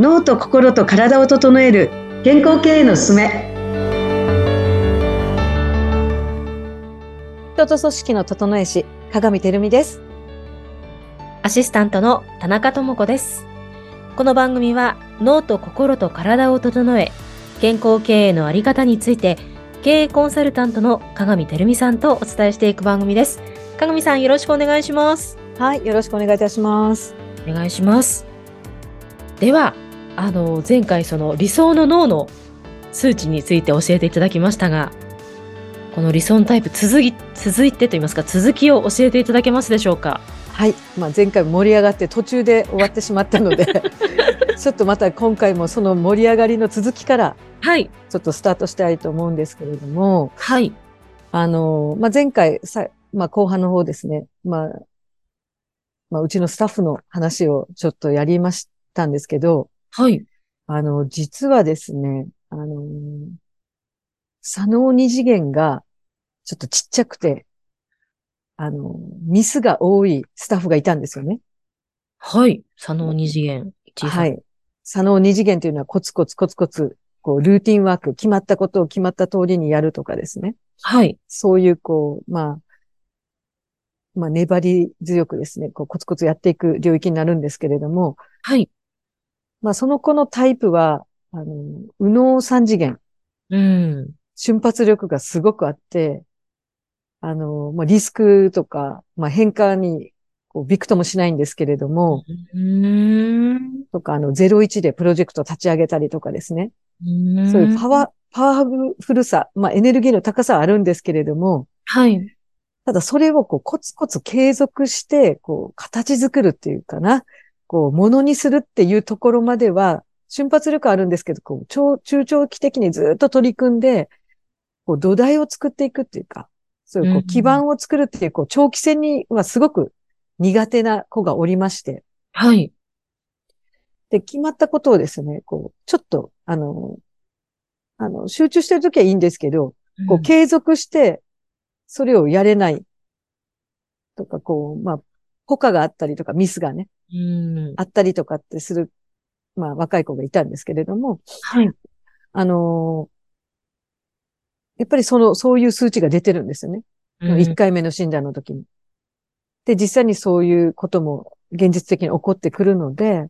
脳と心と体を整える健康経営のすすめ人と組織の整え師鏡てるみですアシスタントの田中智子です。この番組は脳と心と体を整え、健康経営のあり方について、経営コンサルタントの鏡てるみさんとお伝えしていく番組です。鏡さんよろしくお願いします。はいよろしくお願いいたしますお願いします。では、あの、前回その理想の脳の数値について教えていただきましたが、この理想のタイプ続き、続いてと言いますか、続きを教えていただけますでしょうか？はい、まあ、前回盛り上がって途中で終わってしまったので ちょっとまた今回もその盛り上がりの続きからはい。ちょっとスタートしたいと思うんですけれどもはい。あの、まあ、前回さ、まあ、後半の方ですね、まあ、まあ、うちのスタッフの話をちょっとやりましたんですけど、はい。あの、実はですね、あの、左脳二次元がちょっとちっちゃくて、あの、ミスが多いスタッフがいたんですよね。はい。左脳二次元。はいい。左脳二次元というのはコツコツコツコツ、こう、ルーティンワーク、決まったことを決まった通りにやるとかですね。はい。そういう、こう、まあ、まあ、粘り強くですね、こう、コツコツやっていく領域になるんですけれども、はい。まあ、その子のタイプは、あの、右脳三次元、うん。瞬発力がすごくあって、あの、まあ、リスクとか、まあ、変化に、こう、びくともしないんですけれども、うーん。とか、あの、01でプロジェクト立ち上げたりとかですね。そそういうパワー、パワフルさ、まあ、エネルギーの高さはあるんですけれども、はい。ただそれをこうコツコツ継続して、こう、形作るっていうかな、こう、ものにするっていうところまでは、瞬発力あるんですけど、こう、超、中長期的にずっと取り組んで、こう、土台を作っていくっていうか、そういうこう基盤を作るっていう、こう、長期戦にはすごく苦手な子がおりまして、はい。で、決まったことをですね、こう、ちょっと、あの、あの、集中してるときはいいんですけど、こう、継続して、それをやれない。とか、こう、まあ、ポカがあったりとか、ミスがね、うん。あったりとかってする、まあ、若い子がいたんですけれども、はい。あのーやっぱりその、そういう数値が出てるんですよね。1回目の診断の時に。で、実際にそういうことも現実的に起こってくるので、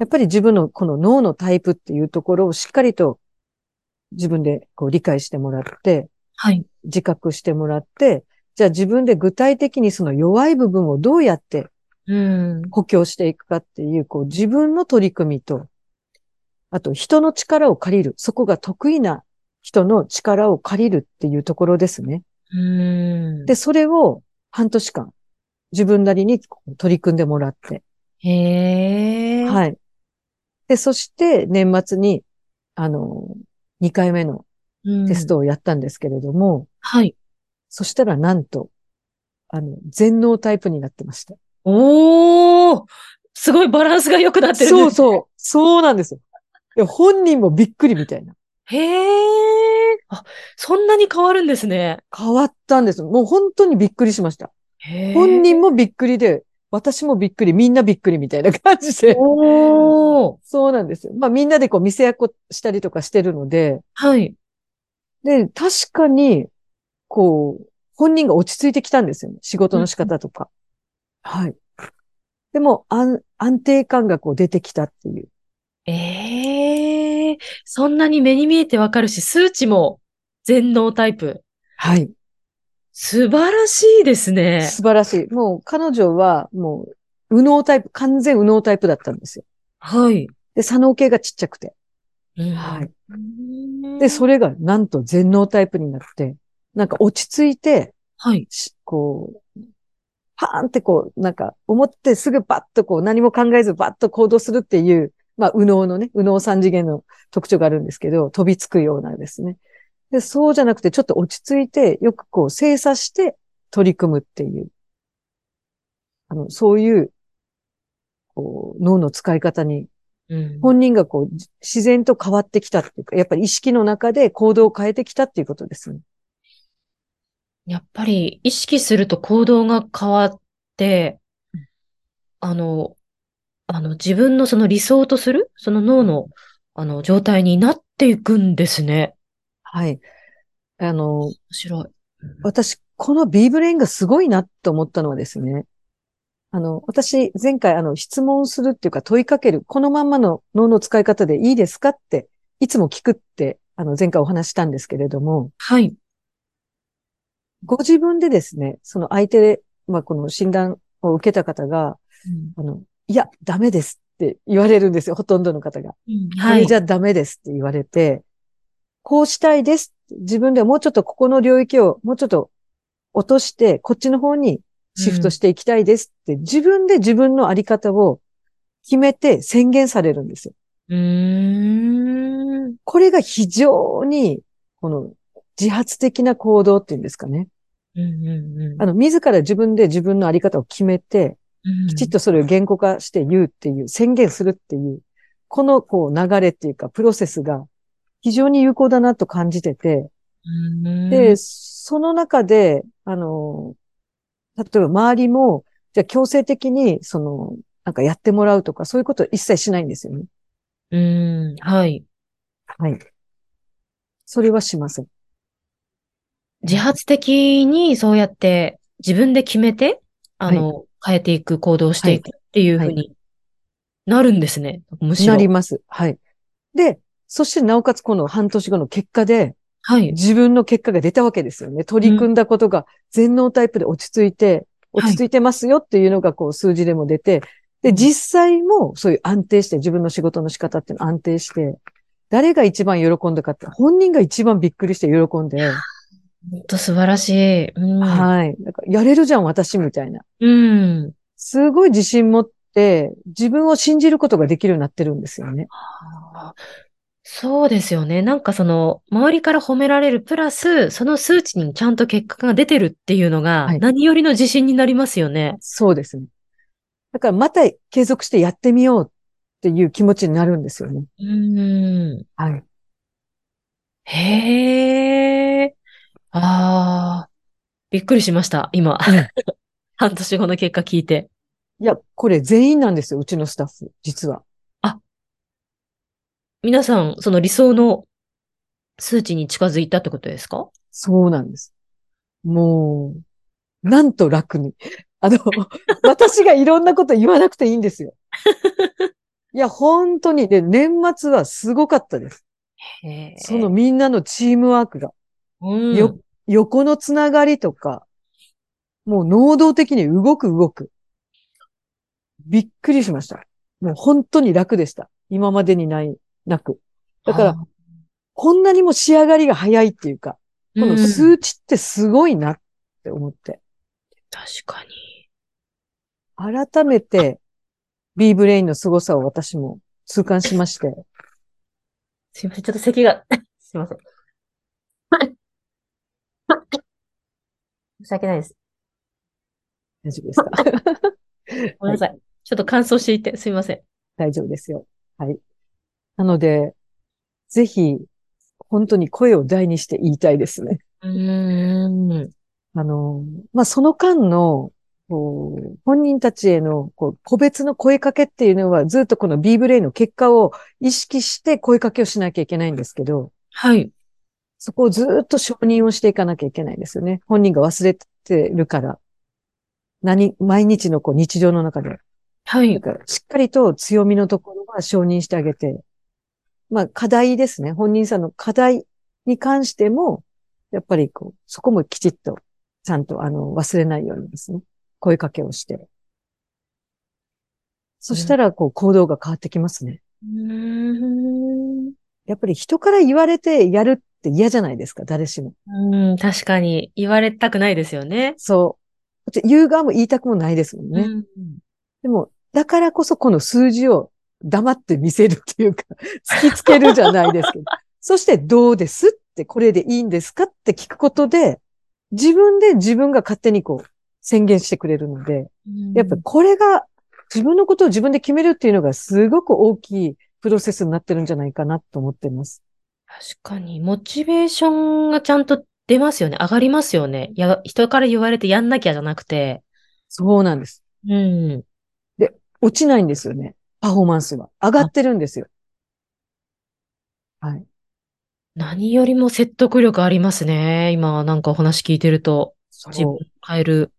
やっぱり自分のこの脳のタイプっていうところをしっかりと自分でこう理解してもらって、はい。自覚してもらって、じゃあ自分で具体的にその弱い部分をどうやってうん。補強していくかっていう、こう自分の取り組みと、あと人の力を借りる。そこが得意な人の力を借りるっていうところですね。うん。で、それを半年間自分なりに取り組んでもらって。へ。はい。で、そして年末に、あの、2回目のテストをやったんですけれども、はい。そしたらなんと、あの、全能タイプになってました。おーすごいバランスが良くなってる。そうそう。そうなんですよ。本人もびっくりみたいな。へえ。あ、そんなに変わるんですね。変わったんです。もう本当にびっくりしました。本人もびっくりで、私もびっくり、みんなびっくりみたいな感じで。おーそうなんですよ。まあみんなでこう店役をしたりとかしてるので、はい。で、確かに、こう、本人が落ち着いてきたんですよね。仕事の仕方とか。はい。でも、安、安定感がこう出てきたっていう。ええそんなに目に見えてわかるし、数値も全能タイプ。はい。素晴らしいですね。素晴らしい。もう彼女はもう、右脳タイプ、完全右脳タイプだったんですよ。はい。で、左脳系がちっちゃくて。うんはい。うんで、それがなんと全脳タイプになって、なんか落ち着いて、はい。しこう、パーンってこう、なんか思ってすぐバッとこう何も考えずバッと行動するっていう、まあ、右脳のね、右脳三次元の特徴があるんですけど、飛びつくようなですね。で、そうじゃなくてちょっと落ち着いて、よくこう精査して取り組むっていう、あの、そういう、こう、脳の使い方にうん本人がこう、じ自然と変わってきたっていうか、やっぱり意識の中で行動を変えてきたっていうことですね。やっぱり意識すると行動が変わって、あの、あの、自分のその理想とする、その脳の、あの、状態になっていくんですね。はい。あの、面白い。私、この B ブレインがすごいなと思ったのはですね、あの、私、前回、あの、質問するっていうか問いかける、このまんまの脳の使い方でいいですかって、いつも聞くって、あの、前回お話ししたんですけれども、はい。ご自分でですね、その相手、まあ、この診断を受けた方が、あの、いや、ダメですって言われるんですよ、ほとんどの方が。うんこはいれじ。ゃダメですって言われて、こうしたいです。自分ではもうちょっとここの領域をもうちょっと落として、こっちの方にシフトしていきたいですって、自分で自分のあり方を決めて宣言されるんですよ。うーん。これが非常に、この自発的な行動っていうんですかね。うんうんうんあの、自ら自分で自分のあり方を決めて、うんきちっとそれを言語化して言うっていう、宣言するっていう、このこう流れっていうか、プロセスが非常に有効だなと感じてて、うんで、その中で、あの、例えば周りも、じゃあ強制的に、その、なんかやってもらうとか、そういうこと一切しないんですよね。うん。はい。はい。それはしません。自発的にそうやって自分で決めて、あの、変えていく、行動していくっていうふうになるんですね。むしろ。なります。はい。で、そしてなおかつこの半年後の結果で、はい。自分の結果が出たわけですよね。取り組んだことが全能タイプで落ち着いて、落ち着いてますよっていうのがこう数字でも出て、で、実際もそういう安定して、自分の仕事の仕方っていうの安定して、誰が一番喜んだかって、本人が一番びっくりして喜んで、ほんと素晴らしい。うん。はい。なんかやれるじゃん、私みたいな。うん。すごい自信持って、自分を信じることができるようになってるんですよね。そうですよね。なんかその、周りから褒められるプラス、その数値にちゃんと結果が出てるっていうのがは、い何よりの自信になりますよね。そうですね。だからまた継続してやってみようっていう気持ちになるんですよね。うん。はい。へえ。ああ、びっくりしました、今。うん 半年後の結果聞いて。いや、これ全員なんですよ、うちのスタッフ、実は。皆さん、その理想の数値に近づいたってことですか？そうなんです。もう、なんと楽に。あの、私がいろんなこと言わなくていいんですよ。いや、本当に。で、年末はすごかったです。そのみんなのチームワークが。うん、よ、横のつながりとか、もう能動的に動く動く。びっくりしました。もう本当に楽でした。今までにない、なく。だからこんなにも仕上がりが早いっていうか、このうん数値ってすごいなって思って。確かに。改めて B ブレインの凄さを私も痛感しまして。すいません、ちょっと咳が、すいません。申し訳ないです。大丈夫ですか？ごめんなさい。ちょっと乾燥していて、すいません。大丈夫ですよ。はい。なので、ぜひ、本当に声を大にして言いたいですね。うーん。あの、まあ、その間の、こう、本人たちへの、こう、個別の声かけっていうのは、ずっとこの B ブレインの結果を意識して声かけをしなきゃいけないんですけど、はい。そこをずっと承認をしていかなきゃいけないんですよね。本人が忘れてるから。何、毎日のこう日常の中で。はいだ。から、しっかりと強みのところは承認してあげて、まあ、課題ですね。本人さんの課題に関しても、やっぱりこう、そこもきちっと、ちゃんとあの、忘れないようにですね、声かけをして。そしたら、こう、行動が変わってきますね。うーん。やっぱり人から言われてやるって嫌じゃないですか、誰しも。うん、確かに言われたくないですよね。そう。だって言う側も言いたくもないですもんね。うんでも、だからこそこの数字を黙って見せるっていうか、突きつけるじゃないですけど。そして、どうですって、これでいいんですかって聞くことで、自分で自分が勝手にこう、宣言してくれるので、やっぱこれが、自分のことを自分で決めるっていうのがすごく大きいプロセスになってるんじゃないかなと思ってます。確かに、モチベーションがちゃんと出ますよね。上がりますよね。や、人から言われてやんなきゃじゃなくて。そうなんです。うん。落ちないんですよね。パフォーマンスは上がってるんですよ。はい。何よりも説得力ありますね。今、なんかお話聞いてると、そ自分をう。変える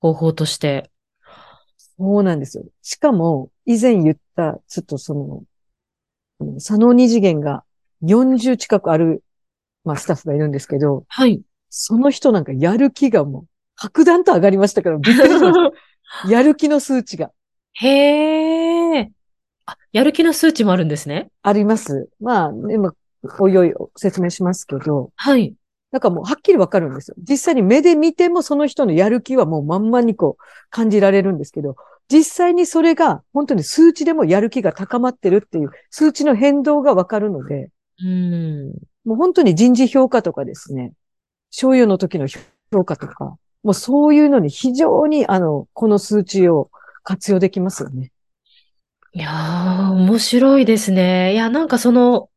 方法として。そうなんですよ。しかも、以前言った、ちょっとその、あの二次元が40近くある、まあ、スタッフがいるんですけど、はい。その人なんかやる気がもう、格段と上がりましたから、びっくりしました。やる気の数値がへえ。あ、やる気の数値もあるんですね。あります。まあ、今、おいおい説明しますけど、はい。なんかもうはっきりわかるんですよ。実際に目で見てもその人のやる気はもうまんまにこう感じられるんですけど、実際にそれが本当に数値でもやる気が高まってるっていう数値の変動がわかるので、うん。もう本当に人事評価とかですね、賞与の時の評価とか、もうそういうのに非常にあの、この数値を活用できますよね。いやー、面白いですね。いや、なんかその、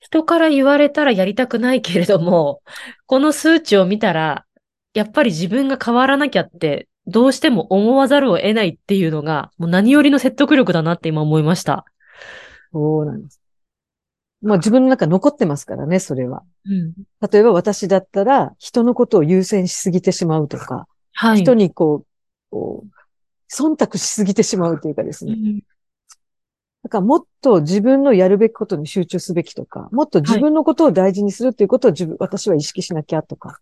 人から言われたらやりたくないけれども、この数値を見たら、やっぱり自分が変わらなきゃって、どうしても思わざるを得ないっていうのが、もう何よりの説得力だなって今思いました。そうなんです。まあ自分の中に残ってますからね、それは。うん。例えば私だったら人のことを優先しすぎてしまうとか、はい。人にこう、こう忖度しすぎてしまうというかですね。うんだからもっと自分のやるべきことに集中すべきとか、もっと自分のことを大事にするっていうことを自分、私は意識しなきゃとか。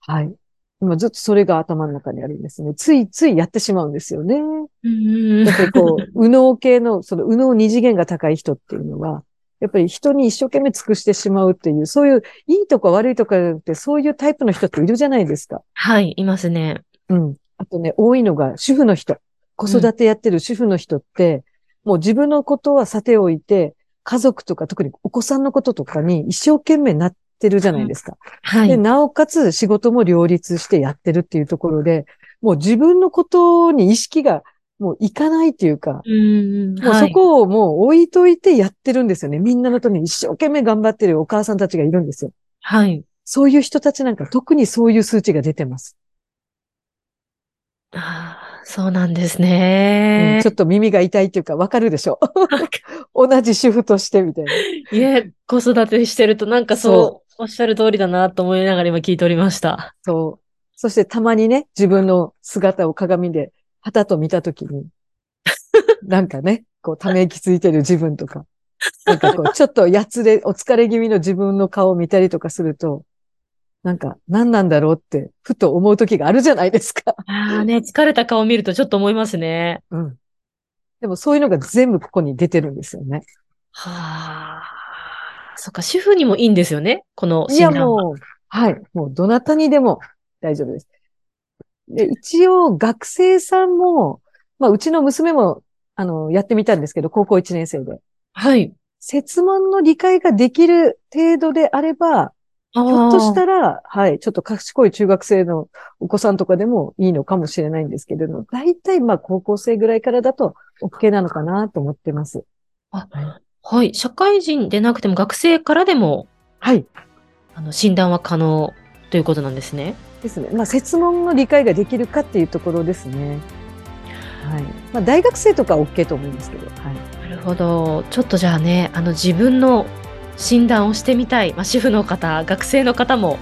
はい。今ずっとそれが頭の中にあるんですね。ついついやってしまうんですよね。うんやっぱりこう、右脳系の、その右脳二次元が高い人っていうのは、やっぱり人に一生懸命尽くしてしまうっていう、そういう、いいとか悪いとかじゃなくて、そういうタイプの人っているじゃないですか。はい、いますね。うん。あとね、多いのが主婦の人。子育てやってる主婦の人って、もう自分のことはさておいて、家族とか特にお子さんのこととかに一生懸命なってるじゃないですか。で、はい。なおかつ仕事も両立してやってるっていうところで、もう自分のことに意識がもういかないっていうか、うん、もうそはい。こをもう置いといてやってるんですよね。みんなのために一生懸命頑張ってるお母さんたちがいるんですよ。はい。そういう人たちなんか特にそういう数値が出てます。ああ、そうなんですうんねちょ。っと耳が痛いっていうかわかるでしょ？同じ主婦としてみたいな。いえ、子育てしてるとなんかそう、おっしゃる通りだなと思いながら今聞いておりました。そう。そしてたまにね、自分の姿を鏡で、はたと見たときに、なんかね、こう、ため息ついてる自分とか、なんかこう、ちょっとやつれ、お疲れ気味の自分の顔を見たりとかすると、なんか、何なんだろうって、ふと思う時があるじゃないですか。ああね、疲れた顔見るとちょっと思いますね。うん。でもそういうのが全部ここに出てるんですよね。はあ。そっか、主婦にもいいんですよね？このいや診断は。もう、はい。もうどなたにでも大丈夫です。で、一応学生さんも、まあうちの娘も、あの、やってみたんですけど、高校1年生で。はい。設問の理解ができる程度であれば、ひょっとしたら、はい、ちょっと賢い中学生のお子さんとかでもいいのかもしれないんですけれども、大体まあ高校生ぐらいからだと OK なのかなと思ってます。はい。社会人でなくても学生からでも、はい。あの、診断は可能ということなんですね。ですね。まあ、設問の理解ができるかっていうところですね。はい。まあ、大学生とかは OK と思いますけど。はい。なるほど。ちょっとじゃあね、あの、自分の診断をしてみたい。まあ、主婦の方、学生の方も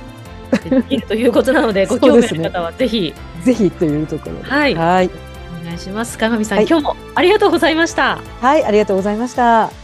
できるということなので、ご興味ある方はぜひぜひというところで。はいはい。お願いします。鏡さん、はい今日もありがとうございました。はい。ありがとうございました。